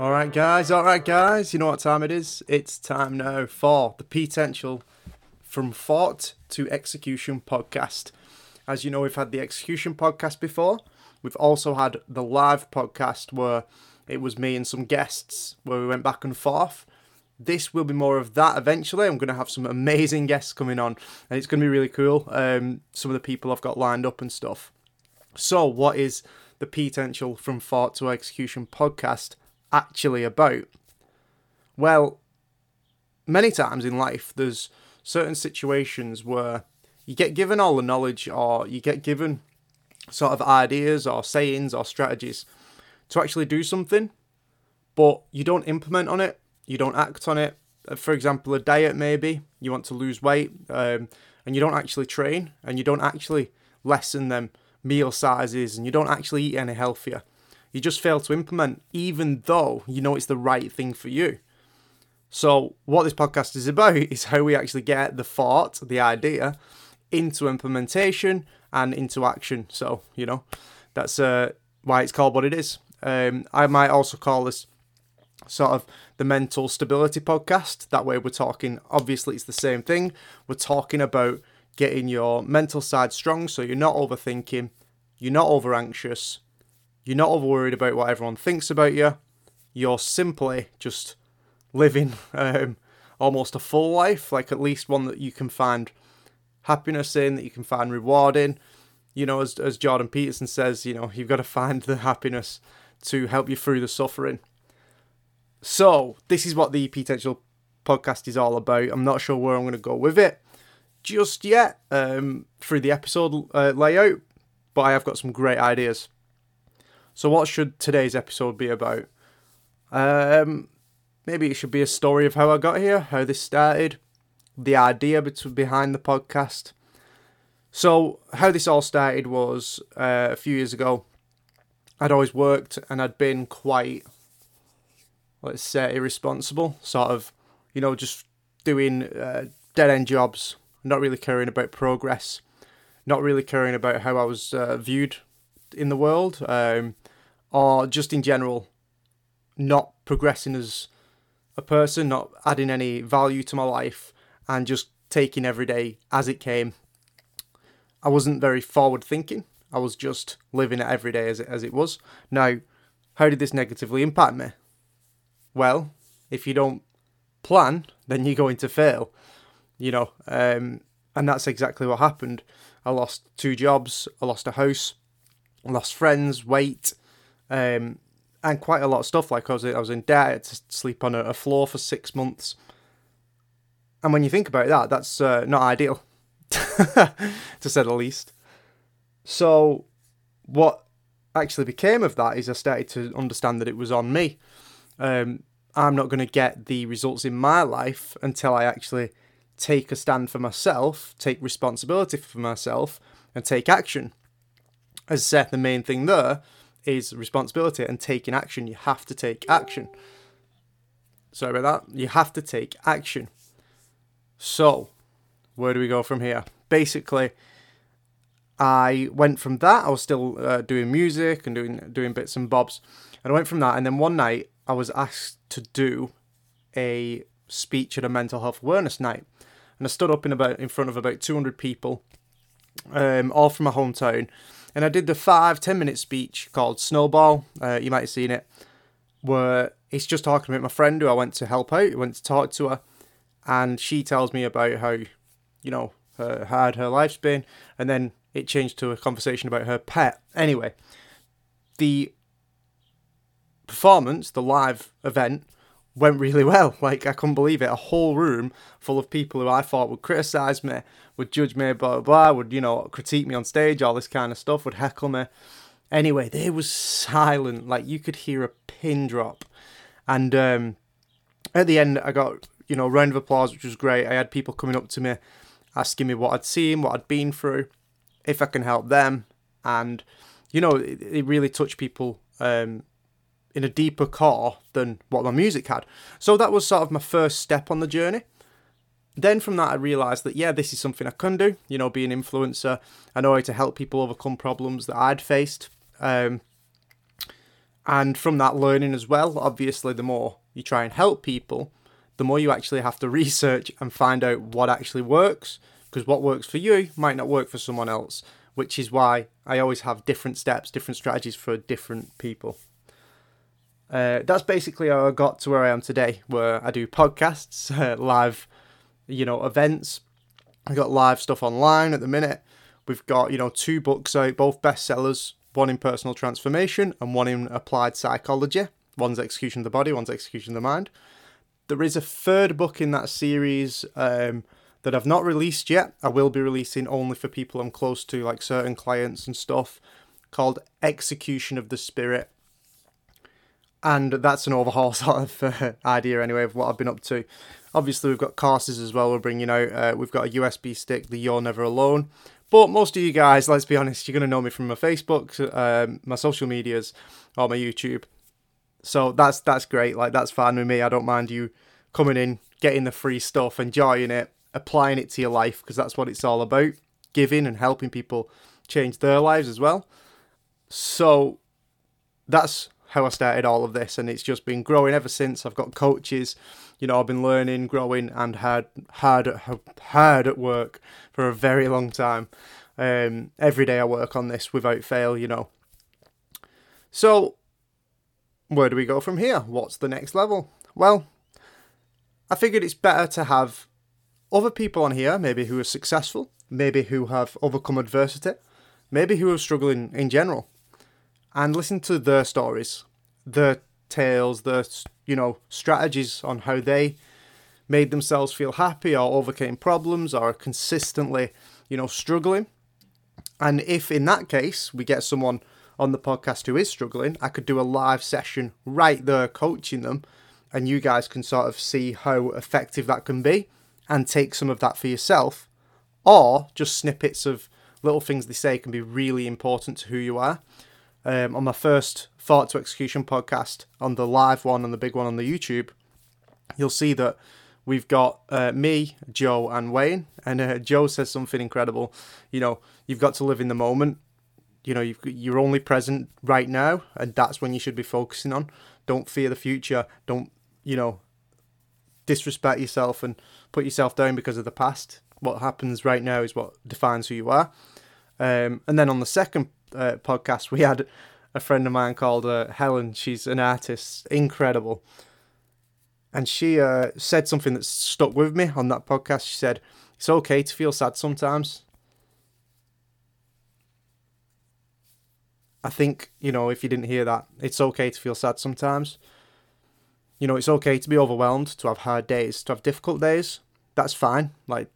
All right, guys. All right, guys. You know what time it is? It's time now for the Petential from thought to execution podcast. As you know, we've had the execution podcast before. We've also had the live podcast where it was me and some guests where we went back and forth. This will be more of that eventually. I'm going to have some amazing guests coming on, and it's going to be really cool. Um, some of the people I've got lined up and stuff. So, what is the Petential from thought to execution podcast actually about? Well, many times in life, there's certain situations where you get given all the knowledge or you get given sort of ideas or sayings or strategies to actually do something, but you don't implement on it, you don't act on it. Uh, For example, a diet maybe you want to lose weight, um, and you don't actually train, and you don't actually lessen them meal sizes, and you don't actually eat any healthier. You just fail to implement, even though you know it's the right thing for you. So, what this podcast is about is how we actually get the thought, the idea, into implementation and into action. So, you know, that's uh, why it's called what it is. Um, I might also call this sort of the mental stability podcast. That way, we're talking, obviously, it's the same thing. We're talking about getting your mental side strong so you're not overthinking, you're not over anxious, you're not over worried about what everyone thinks about you. You're simply just living um, almost a full life, like at least one that you can find happiness in, that you can find rewarding. You know, as, as Jordan Peterson says, you know, you've got to find the happiness to help you through the suffering. So, this is what the Petential podcast is all about. I'm not sure where I'm going to go with it just yet um, through the episode uh, layout, but I have got some great ideas. So, what should today's episode be about? Um, maybe it should be a story of how I got here, how this started, the idea behind the podcast. So, how this all started was uh, a few years ago. I'd always worked and I'd been quite, let's say, irresponsible, sort of, you know, just doing uh, dead end jobs, not really caring about progress, not really caring about how I was uh, viewed in the world, um, or just in general, not progressing as a person, not adding any value to my life, and just taking every day as it came. I wasn't very forward thinking. I was just living it every day as it, as it was. Now, how did this negatively impact me? Well, if you don't plan, then you're going to fail. You know, um, and that's exactly what happened. I lost two jobs, I lost a house, I lost friends, weight, um, and quite a lot of stuff. Like I was, I was in debt, I had to sleep on a, a floor for six months. And when you think about that, that's uh, not ideal, to say the least. So, what actually became of that is I started to understand that it was on me. Um, I'm not going to get the results in my life until I actually take a stand for myself, take responsibility for myself, and take action. As I said, the main thing there is responsibility and taking action. You have to take action. Sorry about that. You have to take action. So, where do we go from here? Basically, I went from that. I was still uh, doing music and doing doing bits and bobs, and I went from that. And then one night, I was asked to do a speech at a mental health awareness night, and I stood up in about in front of about 200 people, um, all from my hometown, and I did the five ten minute speech called Snowball. Uh, you might have seen it, where it's just talking about my friend who I went to help out, went to talk to her, and she tells me about how, you know, her, hard her life's been, and then it changed to a conversation about her pet. Anyway, the performance, the live event, went really well. Like I couldn't believe it. A whole room full of people who I thought would criticize me, would judge me, blah blah blah, would you know critique me on stage, all this kind of stuff, would heckle me. Anyway, they was silent. Like you could hear a pin drop, and um, at the end, I got you know round of applause, which was great. I had people coming up to me, asking me what I'd seen, what I'd been through, if I can help them, and you know it, it really touched people. Um, in a deeper core than what my music had. So that was sort of my first step on the journey. Then from that, I realised that, yeah, this is something I can do. You know, be an influencer. I know to help people overcome problems that I'd faced. Um, And from that learning as well, obviously, the more you try and help people, the more you actually have to research and find out what actually works. Because what works for you might not work for someone else, which is why I always have different steps, different strategies for different people. Uh, that's basically how I got to where I am today, where I do podcasts, uh, live, you know, events. I got live stuff online at the minute. We've got, you know, two books out, both bestsellers, one in personal transformation and one in applied psychology. One's Execution of the Body, one's Execution of the Mind. There is a third book in that series um, that I've not released yet. I will be releasing only for people I'm close to, like certain clients and stuff, called Execution of the Spirit. And that's an overhaul sort of uh, idea, anyway, of what I've been up to. Obviously, we've got courses as well. We're bringing out. Uh, we've got a USB stick, the You're Never Alone. But most of you guys, let's be honest, you're to know me from my Facebook, um, my social medias, or my YouTube. So that's that's great. Like that's fine with me. I don't mind you coming in, getting the free stuff, enjoying it, applying it to your life because that's what it's all about. Giving and helping people change their lives as well. So that's how I started all of this, and it's just been growing ever since. I've got coaches, you know, I've been learning, growing, and hard, hard, hard at work for a very long time. Um, every day I work on this without fail, you know. So, where do we go from here? What's the next level? Well, I figured it's better to have other people on here, maybe who are successful, maybe who have overcome adversity, maybe who are struggling in general and listen to their stories, their tales, their you know strategies on how they made themselves feel happy or overcame problems or consistently you know struggling. And if in that case we get someone on the podcast who is struggling, I could do a live session right there coaching them, and you guys can sort of see how effective that can be and take some of that for yourself, or just snippets of little things they say can be really important to who you are um, on my first Thought to Execution podcast, on the live one and the big one on the YouTube, you'll see that we've got uh, me, Joe, and Wayne. And uh, Joe says something incredible. You know, you've got to live in the moment. You know, you're only present right now, and that's when you should be focusing on. Don't fear the future. Don't, you know, disrespect yourself and put yourself down because of the past. What happens right now is what defines who you are. Um, and then on the second uh, podcast, we had a friend of mine called uh, Helen. She's an artist, incredible. And she uh, said something that stuck with me on that podcast. She said, It's okay to feel sad sometimes. I think, you know, if you didn't hear that, it's okay to feel sad sometimes. You know, it's okay to be overwhelmed, to have hard days, to have difficult days. That's fine. Like,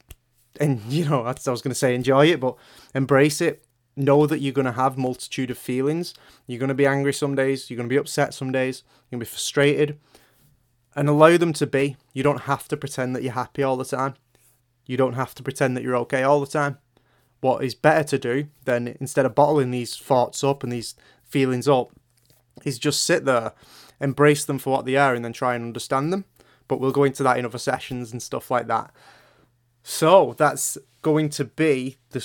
and, you know, I was going to say enjoy it, but embrace it know that you're going to have multitude of feelings. You're going to be angry some days, you're going to be upset some days, you're going to be frustrated, and allow them to be. You don't have to pretend that you're happy all the time. You don't have to pretend that you're okay all the time. What is better to do than instead of bottling these thoughts up and these feelings up is just sit there, embrace them for what they are, and then try and understand them. But we'll go into that in other sessions and stuff like that. So that's going to be the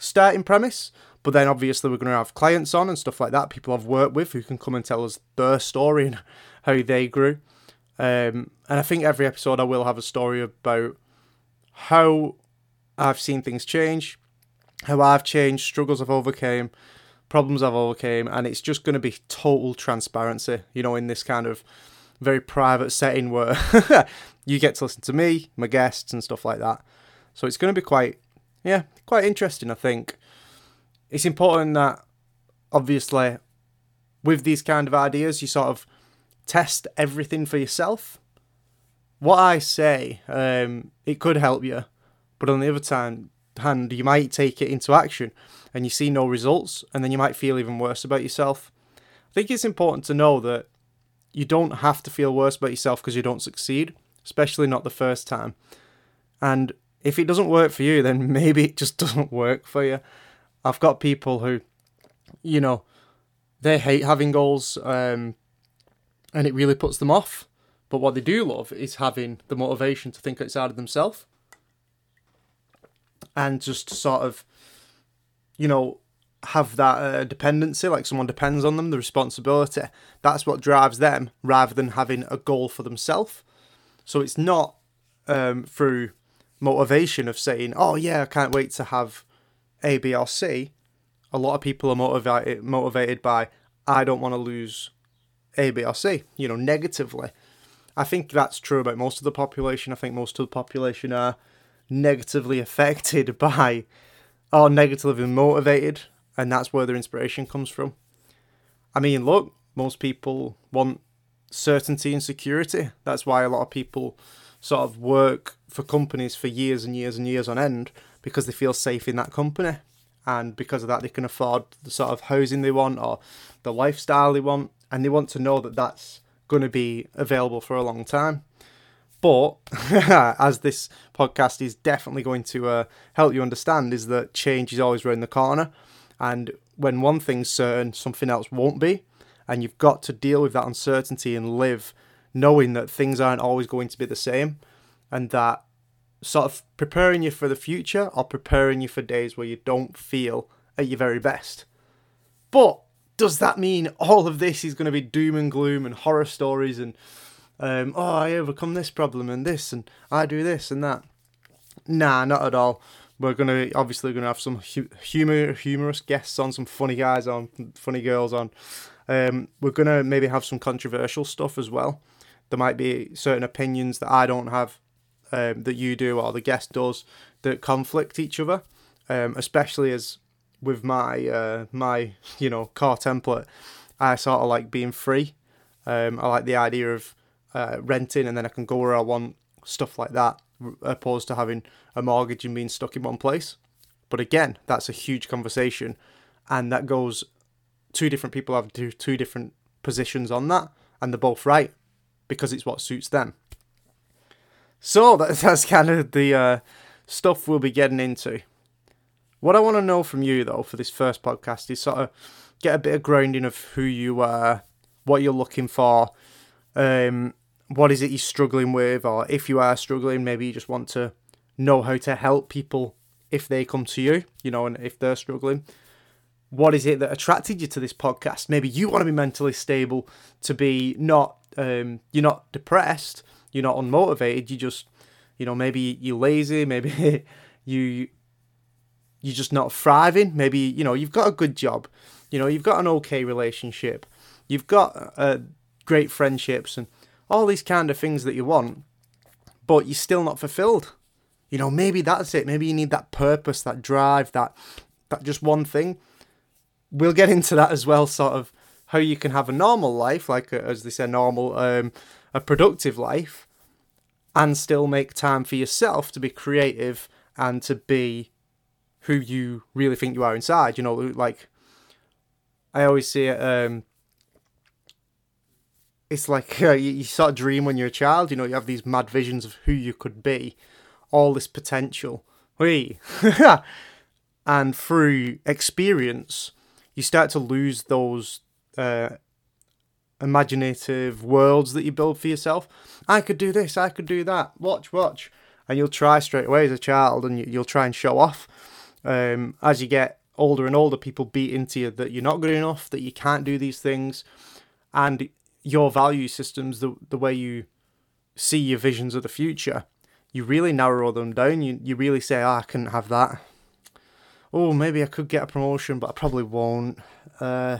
starting premise. But then obviously we're going to have clients on and stuff like that, people I've worked with who can come and tell us their story and how they grew. Um, and I think every episode I will have a story about how I've seen things change, how I've changed, struggles I've overcame, problems I've overcame, and it's just going to be total transparency, you know, in this kind of very private setting where you get to listen to me, my guests, and stuff like that. So it's going to be quite yeah, quite interesting, I think. It's important that, obviously, with these kind of ideas, you sort of test everything for yourself. What I say, um, it could help you, but on the other time, hand, you might take it into action and you see no results, and then you might feel even worse about yourself. I think it's important to know that you don't have to feel worse about yourself because you don't succeed, especially not the first time. And if it doesn't work for you, then maybe it just doesn't work for you. I've got people who, you know, they hate having goals um, and it really puts them off. But what they do love is having the motivation to think outside of themselves and just sort of, you know, have that uh, dependency, like someone depends on them, the responsibility. That's what drives them rather than having a goal for themselves. So it's not um, through motivation of saying, "Oh yeah, I can't wait to have A, B, or C." A lot of people are motivated motivated by, "I don't want to lose A, B, or C." You know, negatively. I think that's true about most of the population. I think most of the population are negatively affected by or negatively motivated, and that's where their inspiration comes from. I mean, look, most people want certainty and security. That's why a lot of people sort of work for companies for years and years and years on end because they feel safe in that company. And because of that, they can afford the sort of housing they want or the lifestyle they want. And they want to know that that's going to be available for a long time. But as this podcast is definitely going to uh, help you understand, is that change is always around the corner. And when one thing's certain, something else won't be. And you've got to deal with that uncertainty and live knowing that things aren't always going to be the same. And that sort of preparing you for the future or preparing you for days where you don't feel at your very best. But does that mean all of this is going to be doom and gloom and horror stories and um, oh I overcome this problem and this and I do this and that? Nah, not at all. We're gonna obviously gonna have some humor, humorous guests on, some funny guys on, funny girls on. Um, we're gonna maybe have some controversial stuff as well. There might be certain opinions that I don't have, um, that you do, or the guest does, that conflict each other. Um, especially as with my uh, my you know core template, I sort of like being free. Um, I like the idea of uh, renting and then I can go where I want, stuff like that, opposed to having a mortgage and being stuck in one place. But again, that's a huge conversation, and that goes. Two different people have two, two different positions on that, and they're both right because it's what suits them. So that's kind of the uh, stuff we'll be getting into. What I want to know from you, though, for this first podcast is sort of get a bit of grounding of who you are, what you're looking for, um, what is it you're struggling with, or if you are struggling, maybe you just want to know how to help people if they come to you, you know, and if they're struggling. What is it that attracted you to this podcast? Maybe you want to be mentally stable, to be not, um, you're not depressed, you're not unmotivated, you just, you know, maybe you're lazy, maybe you you're just not thriving. Maybe you know you've got a good job, you know you've got an okay relationship, you've got uh, great friendships and all these kind of things that you want, but you're still not fulfilled. You know maybe that's it. Maybe you need that purpose, that drive, that that just one thing. We'll get into that as well, sort of how you can have a normal life, like as they say, normal, um, a productive life, and still make time for yourself to be creative and to be who you really think you are inside. You know, like I always say it. Um, it's like uh, you, you sort of dream when you're a child. You know, you have these mad visions of who you could be, all this potential. Whee. and through experience, you start to lose those uh, imaginative worlds that you build for yourself. I could do this. I could do that. Watch, watch, and you'll try straight away as a child, and you'll try and show off um, as you get older and older, people beat into you that you're not good enough, that you can't do these things, and your value systems, the the way you see your visions of the future, you really narrow them down. You you really say, oh, I couldn't have that. Oh, maybe I could get a promotion, but I probably won't. Uh,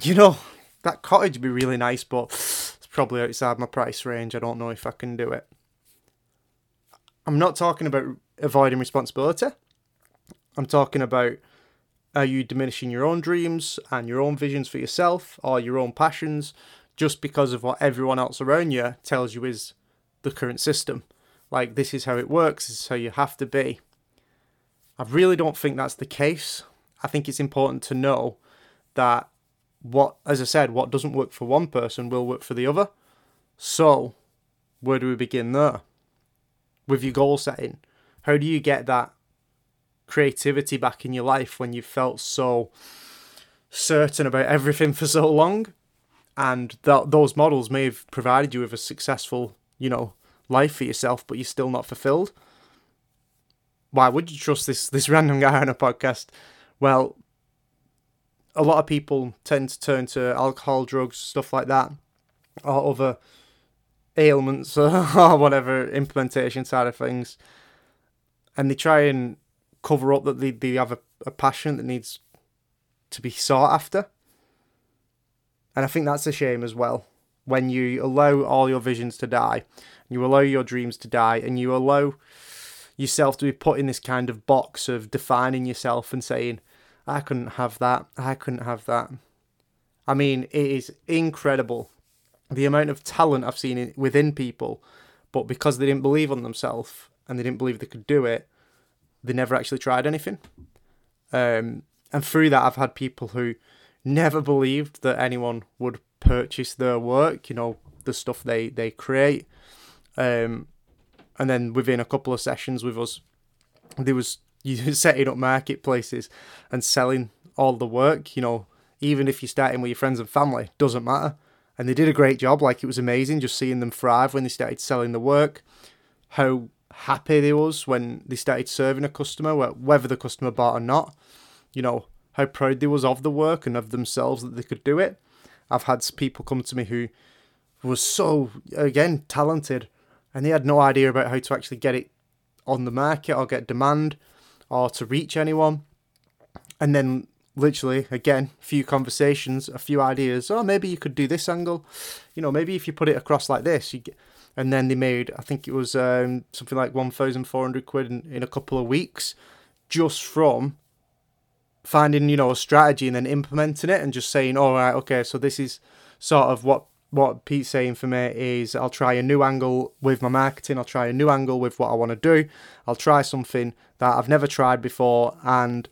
you know, that cottage would be really nice, but it's probably outside my price range. I don't know if I can do it. I'm not talking about avoiding responsibility. I'm talking about are you diminishing your own dreams and your own visions for yourself or your own passions just because of what everyone else around you tells you is the current system? Like, this is how it works, this is how you have to be. I really don't think that's the case. I think it's important to know that what, as I said, what doesn't work for one person will work for the other. So, where do we begin there? With your goal setting. How do you get that creativity back in your life when you felt so certain about everything for so long and that those models may have provided you with a successful you know life for yourself but you're still not fulfilled why would you trust this this random guy on a podcast well a lot of people tend to turn to alcohol, drugs, stuff like that, or other ailments or whatever implementation side of things, and they try and cover up that they, they have a, a passion that needs to be sought after. And I think that's a shame as well. When you allow all your visions to die, you allow your dreams to die, and you allow yourself to be put in this kind of box of defining yourself and saying, I couldn't have that, I couldn't have that. I mean, it is incredible the amount of talent I've seen within people, but because they didn't believe on themselves and they didn't believe they could do it, they never actually tried anything. Um, and through that, I've had people who never believed that anyone would purchase their work, you know, the stuff they, they create. Um, and then within a couple of sessions with us, there was you setting up marketplaces and selling all the work, you know, even if you're starting with your friends and family, doesn't matter. And they did a great job, like it was amazing just seeing them thrive when they started selling the work, how happy they was when they started serving a customer, whether the customer bought or not. You know, how proud they was of the work and of themselves that they could do it. I've had people come to me who was so again talented and they had no idea about how to actually get it on the market or get demand or to reach anyone. And then literally again, a few conversations, a few ideas. Oh, maybe you could do this angle. You know, maybe if you put it across like this, you get and then they made I think it was um, something like 1400 quid in, in a couple of weeks just from finding you know a strategy and then implementing it and just saying all right okay so this is sort of what what Pete's saying for me is I'll try a new angle with my marketing I'll try a new angle with what I want to do I'll try something that I've never tried before and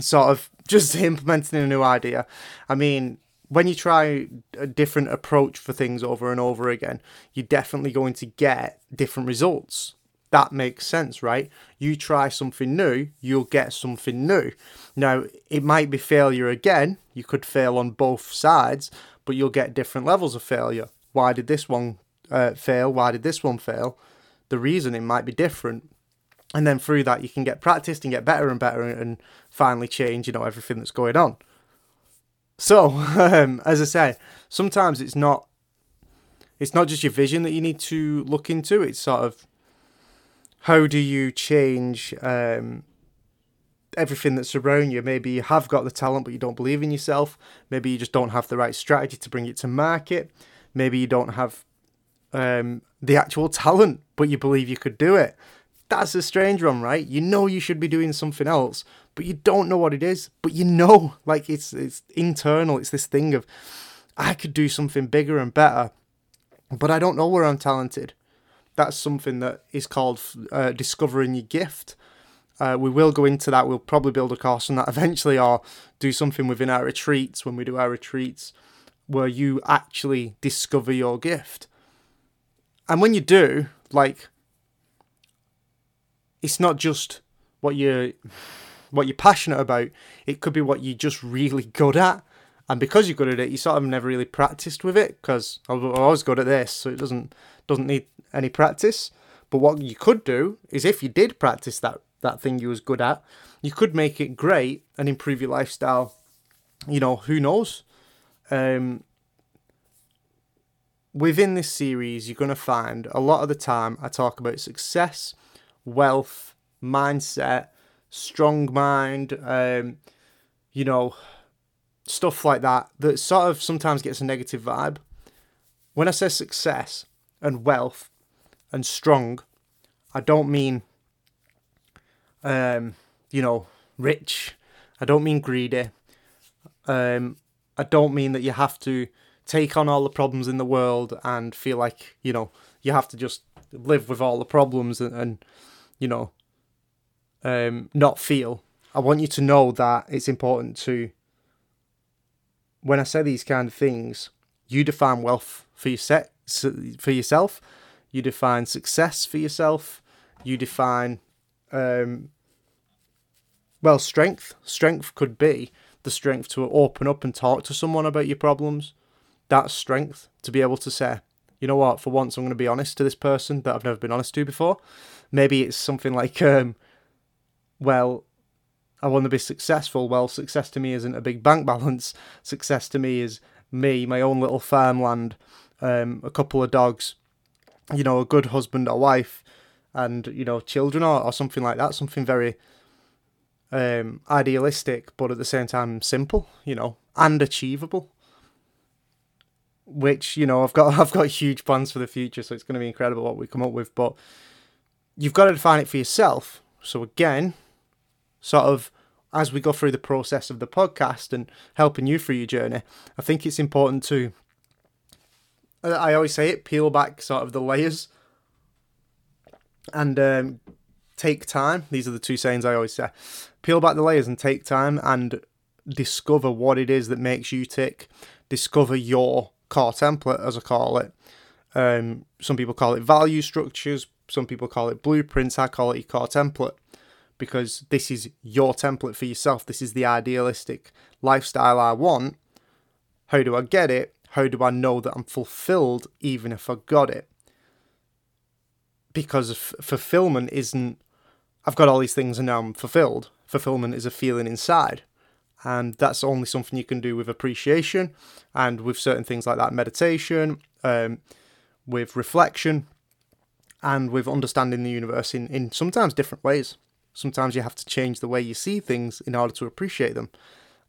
sort of just implementing a new idea I mean when you try a different approach for things over and over again you're definitely going to get different results that makes sense, right? You try something new, you'll get something new. Now, it might be failure again. You could fail on both sides, but you'll get different levels of failure. Why did this one uh, fail? Why did this one fail? The reasoning might be different. And then through that, you can get practiced and get better and better and finally change, you know, everything that's going on. So, um, as I say, sometimes it's not it's not just your vision that you need to look into. It's sort of how do you change um, everything that's around you? Maybe you have got the talent, but you don't believe in yourself. Maybe you just don't have the right strategy to bring it to market. Maybe you don't have um, the actual talent, but you believe you could do it. That's a strange one, right? You know you should be doing something else, but you don't know what it is. But you know, like it's it's internal. It's this thing of I could do something bigger and better, but I don't know where I'm talented that's something that is called uh, discovering your gift. Uh, we will go into that. We'll probably build a course on that eventually, or do something within our retreats when we do our retreats, where you actually discover your gift. And when you do, like, it's not just what you what you're passionate about. It could be what you're just really good at, and because you're good at it, you sort of never really practiced with it. Because I was good at this, so it doesn't doesn't need any practice. But what you could do is if you did practice that, that thing you was good at, you could make it great and improve your lifestyle. You know, who knows? Um, within this series, you're going to find a lot of the time I talk about success, wealth, mindset, strong mind, um, you know, stuff like that, that sort of sometimes gets a negative vibe. When I say success and wealth, and strong, I don't mean, um, you know, rich. I don't mean greedy. Um, I don't mean that you have to take on all the problems in the world and feel like you know you have to just live with all the problems and, and you know um, not feel. I want you to know that it's important to when I say these kind of things, you define wealth for your set for yourself you define success for yourself, you define, um, well, strength. Strength could be the strength to open up and talk to someone about your problems. That's strength to be able to say, you know what, for once I'm going to be honest to this person that I've never been honest to before. Maybe it's something like, um, well, I want to be successful. Well, success to me isn't a big bank balance. Success to me is me, my own little farmland, um, a couple of dogs, you know, a good husband or wife, and you know, children or, or something like that. Something very um, idealistic, but at the same time simple, you know, and achievable. Which you know, I've got I've got huge plans for the future, so it's going to be incredible what we come up with. But you've got to define it for yourself. So again, sort of as we go through the process of the podcast and helping you through your journey, I think it's important to, I always say it, peel back sort of the layers and um, take time. These are the two sayings I always say. Peel back the layers and take time and discover what it is that makes you tick. Discover your core template, as I call it. Um, some people call it value structures. Some people call it blueprints. I call it your core template because this is your template for yourself. This is the idealistic lifestyle I want. How do I get it? How do I know that I'm fulfilled even if I got it? Because f- fulfillment isn't, I've got all these things and now I'm fulfilled. Fulfillment is a feeling inside. And that's only something you can do with appreciation and with certain things like that meditation, um, with reflection, and with understanding the universe in, in sometimes different ways. Sometimes you have to change the way you see things in order to appreciate them.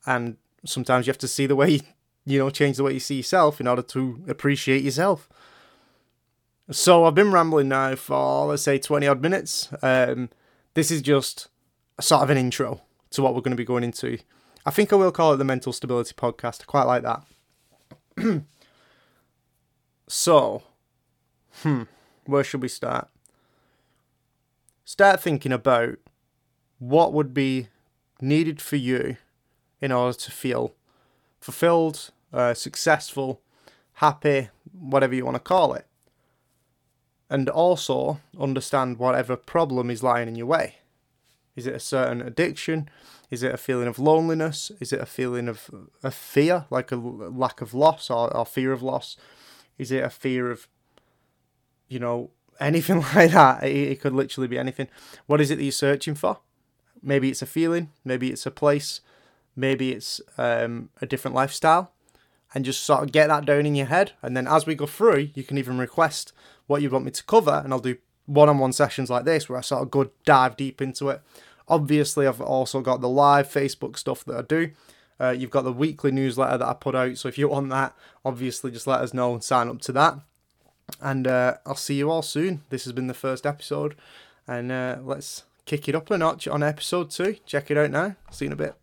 And sometimes you have to see the way, you know, change the way you see yourself in order to appreciate yourself. So I've been rambling now for, let's say, 20 odd minutes. Um, this is just sort of an intro to what we're going to be going into. I think I will call it the Mental Stability Podcast. I quite like that. so, hmm, where should we start? Start thinking about what would be needed for you in order to feel fulfilled, uh, successful, happy, whatever you want to call it. And also understand whatever problem is lying in your way. Is it a certain addiction? Is it a feeling of loneliness? Is it a feeling of a fear, like a lack of loss or, or fear of loss? Is it a fear of, you know, anything like that? It, it could literally be anything. What is it that you're searching for? Maybe it's a feeling, maybe it's a place, maybe it's um, a different lifestyle, and just sort of get that down in your head. And then as we go through, you can even request what you want me to cover, and I'll do one on one sessions like this where I sort of go dive deep into it. Obviously, I've also got the live Facebook stuff that I do. Uh, you've got the weekly newsletter that I put out. So if you want that, obviously just let us know and sign up to that. And uh, I'll see you all soon. This has been the first episode, and uh, let's kick it up a notch on episode two. Check it out now. See you in a bit.